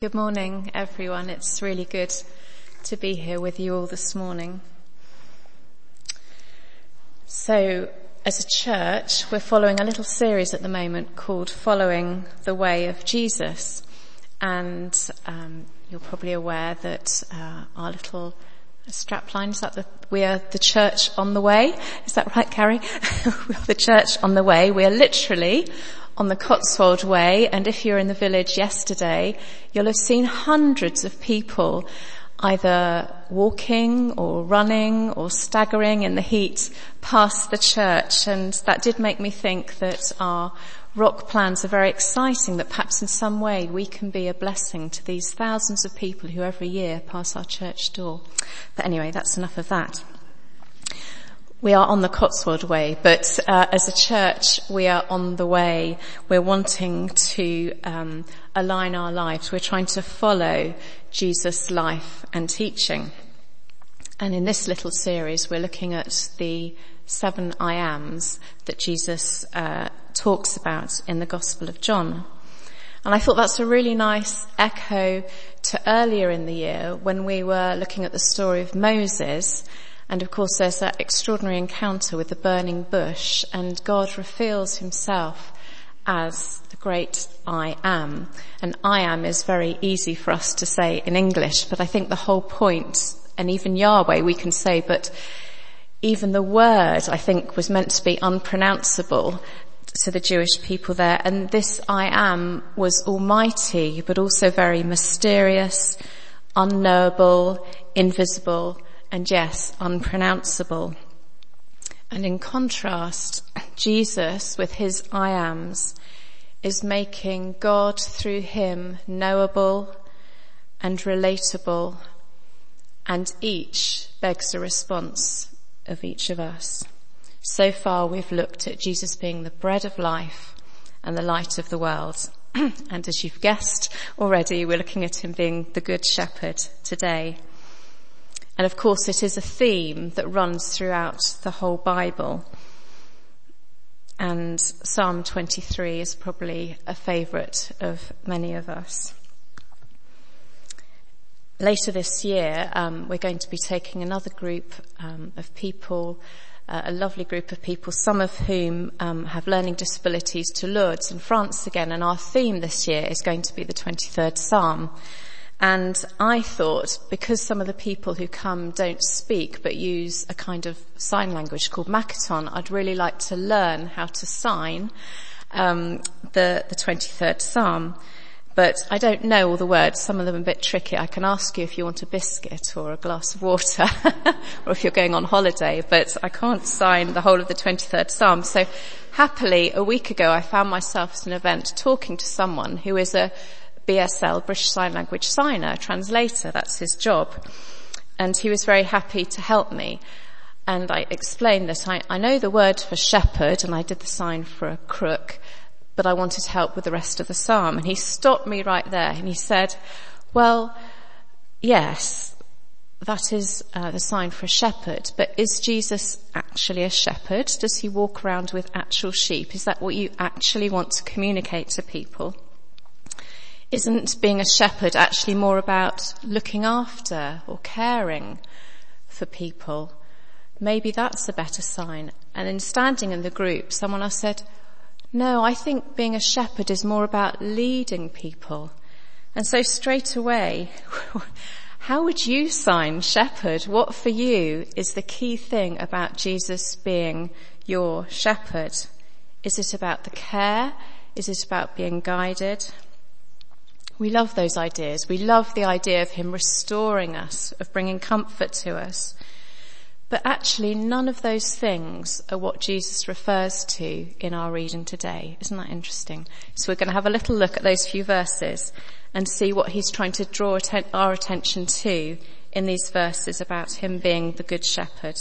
Good morning, everyone. It's really good to be here with you all this morning. So, as a church, we're following a little series at the moment called Following the Way of Jesus. And um, you're probably aware that uh, our little strapline is that the, we are the church on the way. Is that right, Carrie? we are the church on the way. We are literally on the Cotswold Way, and if you're in the village yesterday, you'll have seen hundreds of people either walking or running or staggering in the heat past the church, and that did make me think that our rock plans are very exciting, that perhaps in some way we can be a blessing to these thousands of people who every year pass our church door. But anyway, that's enough of that we are on the Cotswold way, but uh, as a church, we are on the way. We're wanting to um, align our lives. We're trying to follow Jesus' life and teaching. And in this little series, we're looking at the seven I ams that Jesus uh, talks about in the Gospel of John. And I thought that's a really nice echo to earlier in the year when we were looking at the story of Moses and of course there's that extraordinary encounter with the burning bush and God reveals himself as the great I am. And I am is very easy for us to say in English, but I think the whole point, and even Yahweh we can say, but even the word I think was meant to be unpronounceable to the Jewish people there. And this I am was almighty, but also very mysterious, unknowable, invisible, and yes, unpronounceable. And in contrast, Jesus with his I ams is making God through him knowable and relatable and each begs a response of each of us. So far we've looked at Jesus being the bread of life and the light of the world. and as you've guessed already, we're looking at him being the good shepherd today. And of course it is a theme that runs throughout the whole Bible. And Psalm 23 is probably a favourite of many of us. Later this year, um, we're going to be taking another group um, of people, uh, a lovely group of people, some of whom um, have learning disabilities, to Lourdes in France again. And our theme this year is going to be the 23rd Psalm. And I thought, because some of the people who come don't speak but use a kind of sign language called Makaton, I'd really like to learn how to sign um, the, the 23rd Psalm. But I don't know all the words. Some of them are a bit tricky. I can ask you if you want a biscuit or a glass of water or if you're going on holiday, but I can't sign the whole of the 23rd Psalm. So happily, a week ago, I found myself at an event talking to someone who is a BSL, British Sign Language signer, translator, that's his job. And he was very happy to help me. And I explained that I, I know the word for shepherd and I did the sign for a crook, but I wanted help with the rest of the psalm. And he stopped me right there and he said, well, yes, that is uh, the sign for a shepherd, but is Jesus actually a shepherd? Does he walk around with actual sheep? Is that what you actually want to communicate to people? Isn't being a shepherd actually more about looking after or caring for people? Maybe that's a better sign. And in standing in the group, someone else said, no, I think being a shepherd is more about leading people. And so straight away, how would you sign shepherd? What for you is the key thing about Jesus being your shepherd? Is it about the care? Is it about being guided? We love those ideas. We love the idea of him restoring us, of bringing comfort to us. But actually none of those things are what Jesus refers to in our reading today. Isn't that interesting? So we're going to have a little look at those few verses and see what he's trying to draw our attention to in these verses about him being the good shepherd.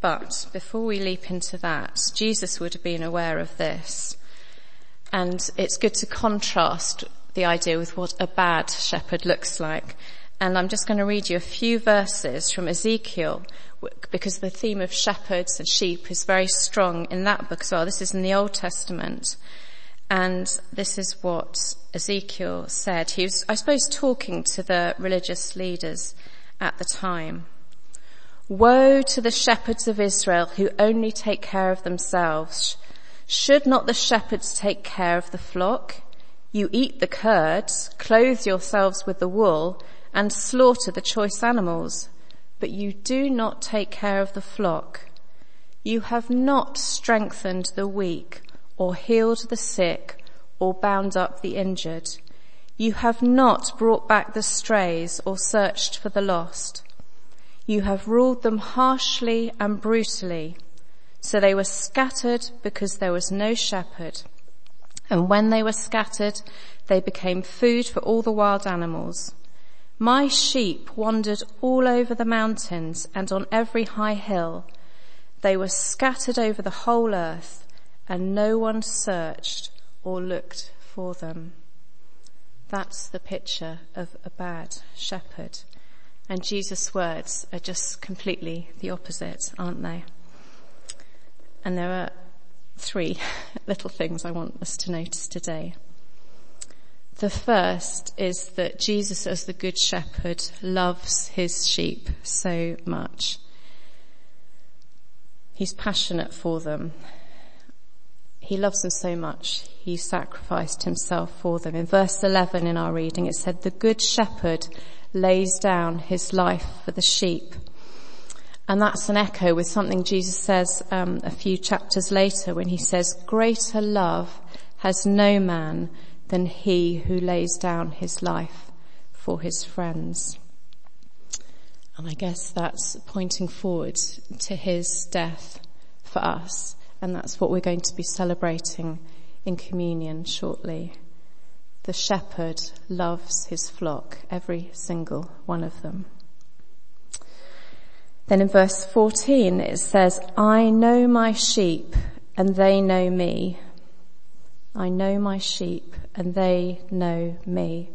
But before we leap into that, Jesus would have been aware of this. And it's good to contrast the idea with what a bad shepherd looks like. And I'm just going to read you a few verses from Ezekiel because the theme of shepherds and sheep is very strong in that book as well. This is in the Old Testament. And this is what Ezekiel said. He was, I suppose, talking to the religious leaders at the time. Woe to the shepherds of Israel who only take care of themselves. Should not the shepherds take care of the flock? You eat the curds, clothe yourselves with the wool, and slaughter the choice animals, but you do not take care of the flock. You have not strengthened the weak, or healed the sick, or bound up the injured. You have not brought back the strays, or searched for the lost. You have ruled them harshly and brutally. So they were scattered because there was no shepherd. And when they were scattered, they became food for all the wild animals. My sheep wandered all over the mountains and on every high hill. They were scattered over the whole earth and no one searched or looked for them. That's the picture of a bad shepherd. And Jesus' words are just completely the opposite, aren't they? And there are three little things I want us to notice today. The first is that Jesus as the good shepherd loves his sheep so much. He's passionate for them. He loves them so much, he sacrificed himself for them. In verse 11 in our reading it said, the good shepherd lays down his life for the sheep. And that's an echo with something Jesus says um, a few chapters later when he says, greater love has no man than he who lays down his life for his friends. And I guess that's pointing forward to his death for us. And that's what we're going to be celebrating in communion shortly. The shepherd loves his flock, every single one of them. Then in verse 14 it says, I know my sheep and they know me. I know my sheep and they know me.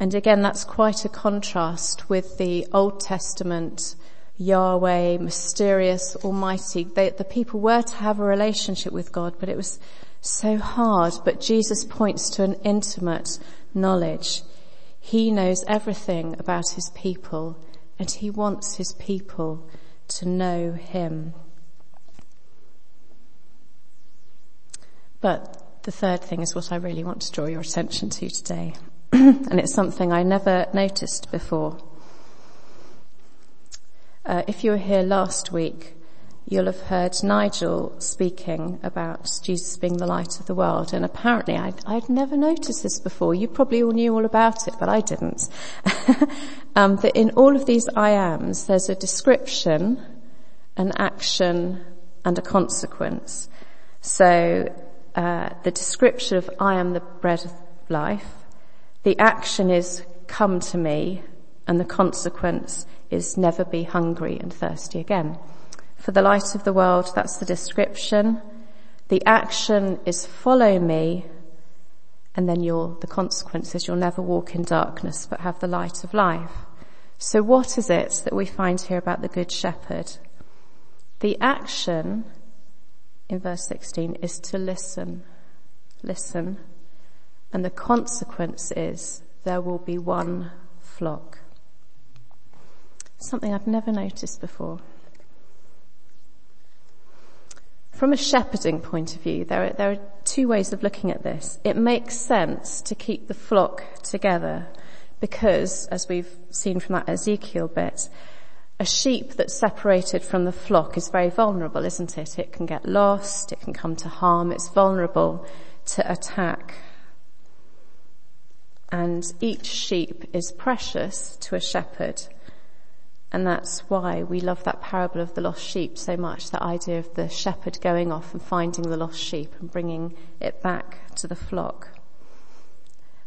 And again, that's quite a contrast with the Old Testament Yahweh, mysterious, almighty. They, the people were to have a relationship with God, but it was so hard, but Jesus points to an intimate knowledge. He knows everything about his people and he wants his people to know him. But the third thing is what I really want to draw your attention to today. and it's something I never noticed before. Uh, if you were here last week, you'll have heard Nigel speaking about Jesus being the light of the world. And apparently I'd, I'd never noticed this before. You probably all knew all about it, but I didn't. um, that in all of these I ams, there's a description, an action, and a consequence. So uh, the description of I am the bread of life, the action is come to me, and the consequence is never be hungry and thirsty again. For the light of the world, that's the description. The action is follow me, and then you'll, the consequence is you'll never walk in darkness, but have the light of life. So what is it that we find here about the Good Shepherd? The action in verse 16 is to listen. Listen. And the consequence is there will be one flock. Something I've never noticed before. From a shepherding point of view, there are, there are two ways of looking at this. It makes sense to keep the flock together because, as we've seen from that Ezekiel bit, a sheep that's separated from the flock is very vulnerable, isn't it? It can get lost, it can come to harm, it's vulnerable to attack. And each sheep is precious to a shepherd and that's why we love that parable of the lost sheep so much, that idea of the shepherd going off and finding the lost sheep and bringing it back to the flock.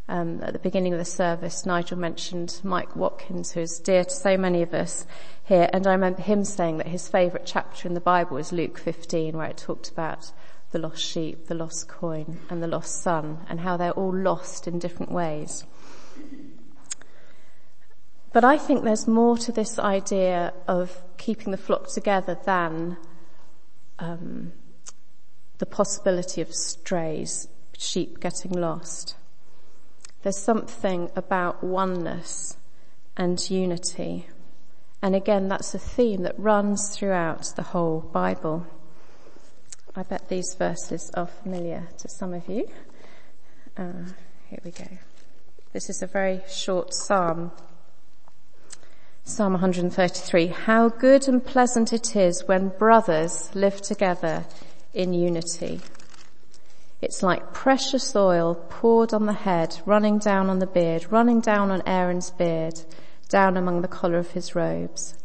Um, at the beginning of the service, Nigel mentioned Mike Watkins, who is dear to so many of us here, and I remember him saying that his favourite chapter in the Bible is Luke 15, where it talked about the lost sheep, the lost coin, and the lost son, and how they're all lost in different ways. But I think there's more to this idea of keeping the flock together than um, the possibility of strays. sheep getting lost. There's something about oneness and unity. And again, that's a theme that runs throughout the whole Bible. I bet these verses are familiar to some of you. Uh, here we go. This is a very short psalm. Psalm 133. How good and pleasant it is when brothers live together in unity. It's like precious oil poured on the head, running down on the beard, running down on Aaron's beard, down among the collar of his robes.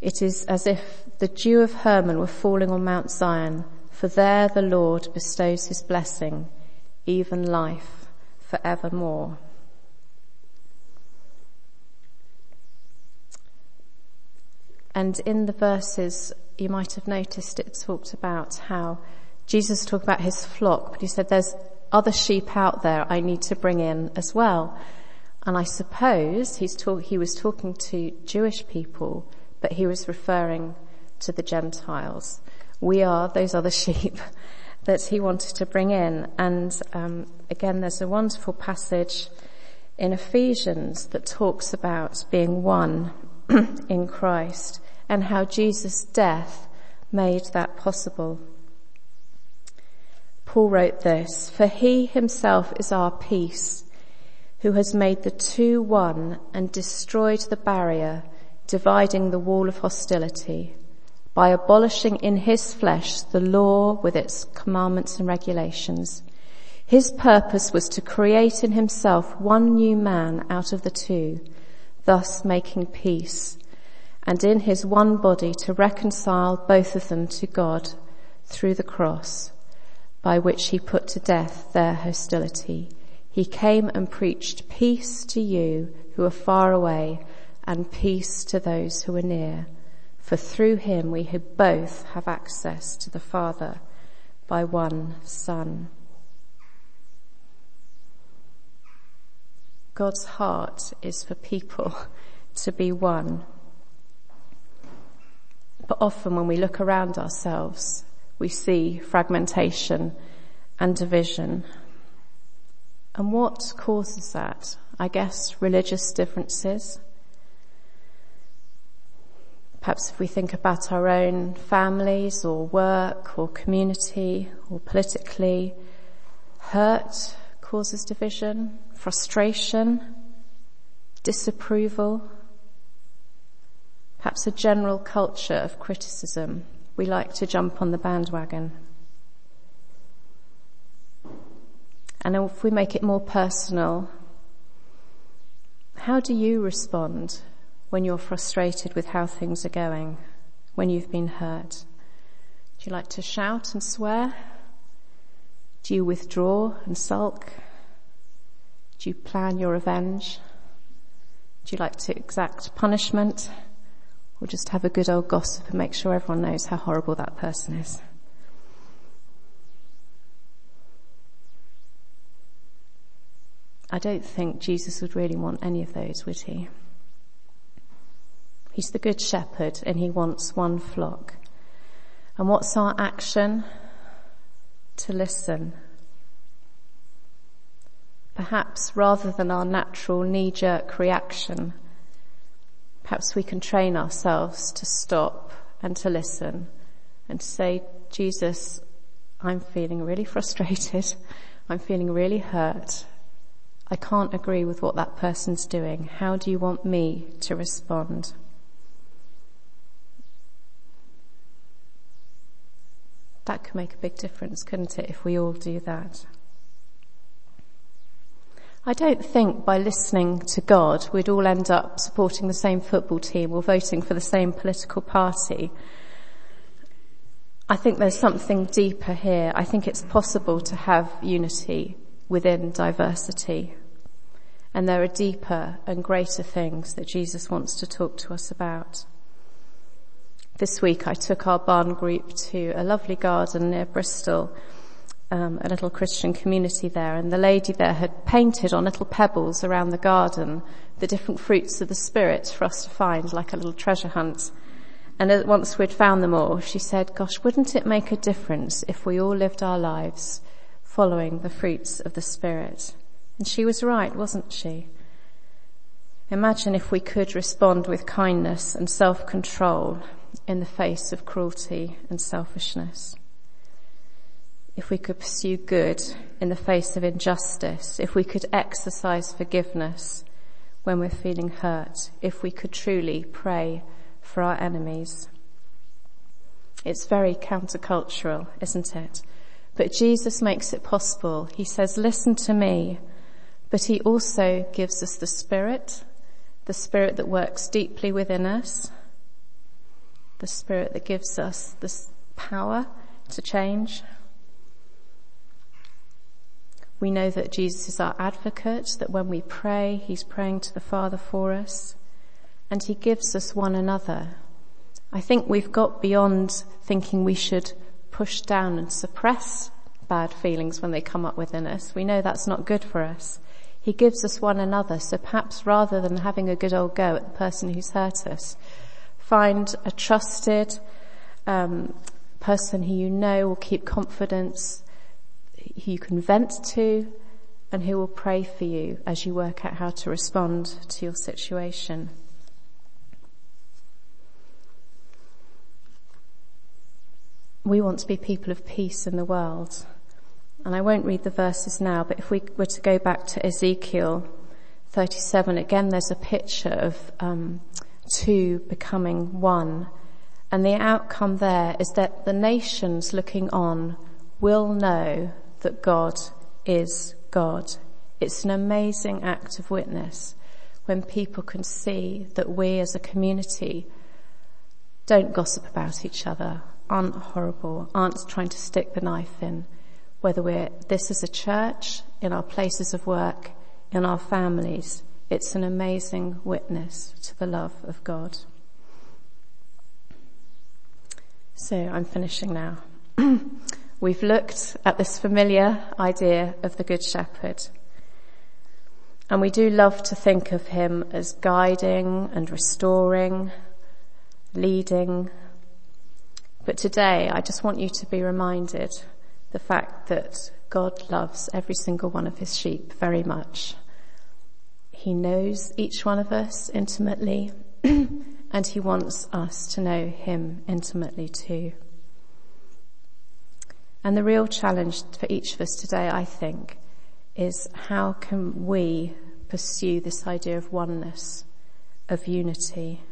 It is as if the dew of Hermon were falling on Mount Zion, for there the Lord bestows his blessing, even life forevermore. And in the verses, you might have noticed it talked about how Jesus talked about his flock, but he said there's other sheep out there I need to bring in as well. And I suppose he's talk, he was talking to Jewish people, but he was referring to the Gentiles. We are those other sheep that he wanted to bring in. And um, again, there's a wonderful passage in Ephesians that talks about being one in Christ and how Jesus' death made that possible. Paul wrote this, for he himself is our peace who has made the two one and destroyed the barrier dividing the wall of hostility by abolishing in his flesh the law with its commandments and regulations. His purpose was to create in himself one new man out of the two, thus making peace, and in his one body to reconcile both of them to God through the cross, by which he put to death their hostility he came and preached peace to you who are far away and peace to those who are near. For through him we both have access to the Father by one Son. God's heart is for people to be one. But often when we look around ourselves, we see fragmentation and division and what causes that? I guess religious differences. Perhaps if we think about our own families or work or community or politically, hurt causes division, frustration, disapproval, perhaps a general culture of criticism. We like to jump on the bandwagon. And if we make it more personal, how do you respond when you're frustrated with how things are going, when you've been hurt? Do you like to shout and swear? Do you withdraw and sulk? Do you plan your revenge? Do you like to exact punishment? Or just have a good old gossip and make sure everyone knows how horrible that person is? I don't think Jesus would really want any of those, would he? He's the good shepherd and he wants one flock. And what's our action? To listen. Perhaps rather than our natural knee-jerk reaction, perhaps we can train ourselves to stop and to listen and to say, Jesus, I'm feeling really frustrated. I'm feeling really hurt. I can't agree with what that person's doing. How do you want me to respond? That could make a big difference, couldn't it, if we all do that? I don't think by listening to God we'd all end up supporting the same football team or voting for the same political party. I think there's something deeper here. I think it's possible to have unity within diversity. And there are deeper and greater things that Jesus wants to talk to us about. This week I took our barn group to a lovely garden near Bristol, um, a little Christian community there, and the lady there had painted on little pebbles around the garden the different fruits of the Spirit for us to find, like a little treasure hunt. And once we'd found them all, she said, gosh, wouldn't it make a difference if we all lived our lives following the fruits of the Spirit. And she was right, wasn't she? Imagine if we could respond with kindness and self-control in the face of cruelty and selfishness. If we could pursue good in the face of injustice, if we could exercise forgiveness when we're feeling hurt, if we could truly pray for our enemies. It's very countercultural, isn't it? But Jesus makes it possible. He says, listen to me, but he also gives us the spirit the spirit that works deeply within us, the spirit that gives us this power to change. We know that Jesus is our advocate, that when we pray, he's praying to the Father for us, and he gives us one another. I think we've got beyond thinking we should push down and suppress bad feelings when they come up within us. We know that's not good for us. He gives us one another. So perhaps rather than having a good old go at the person who's hurt us, find a trusted um, person who you know will keep confidence, who you can vent to, and who will pray for you as you work out how to respond to your situation. We want to be people of peace in the world. And I won't read the verses now, but if we were to go back to Ezekiel 37, again there's a picture of um, two becoming one. And the outcome there is that the nations looking on will know that God is God. It's an amazing act of witness when people can see that we as a community don't gossip about each other, aren't horrible, aren't trying to stick the knife in, whether we're this is a church, in our places of work, in our families, it's an amazing witness to the love of God. So I'm finishing now. We've looked at this familiar idea of the Good Shepherd. And we do love to think of him as guiding and restoring, leading. But today I just want you to be reminded the fact that God loves every single one of his sheep very much. He knows each one of us intimately and he wants us to know him intimately too. And the real challenge for each of us today, I think, is how can we pursue this idea of oneness, of unity?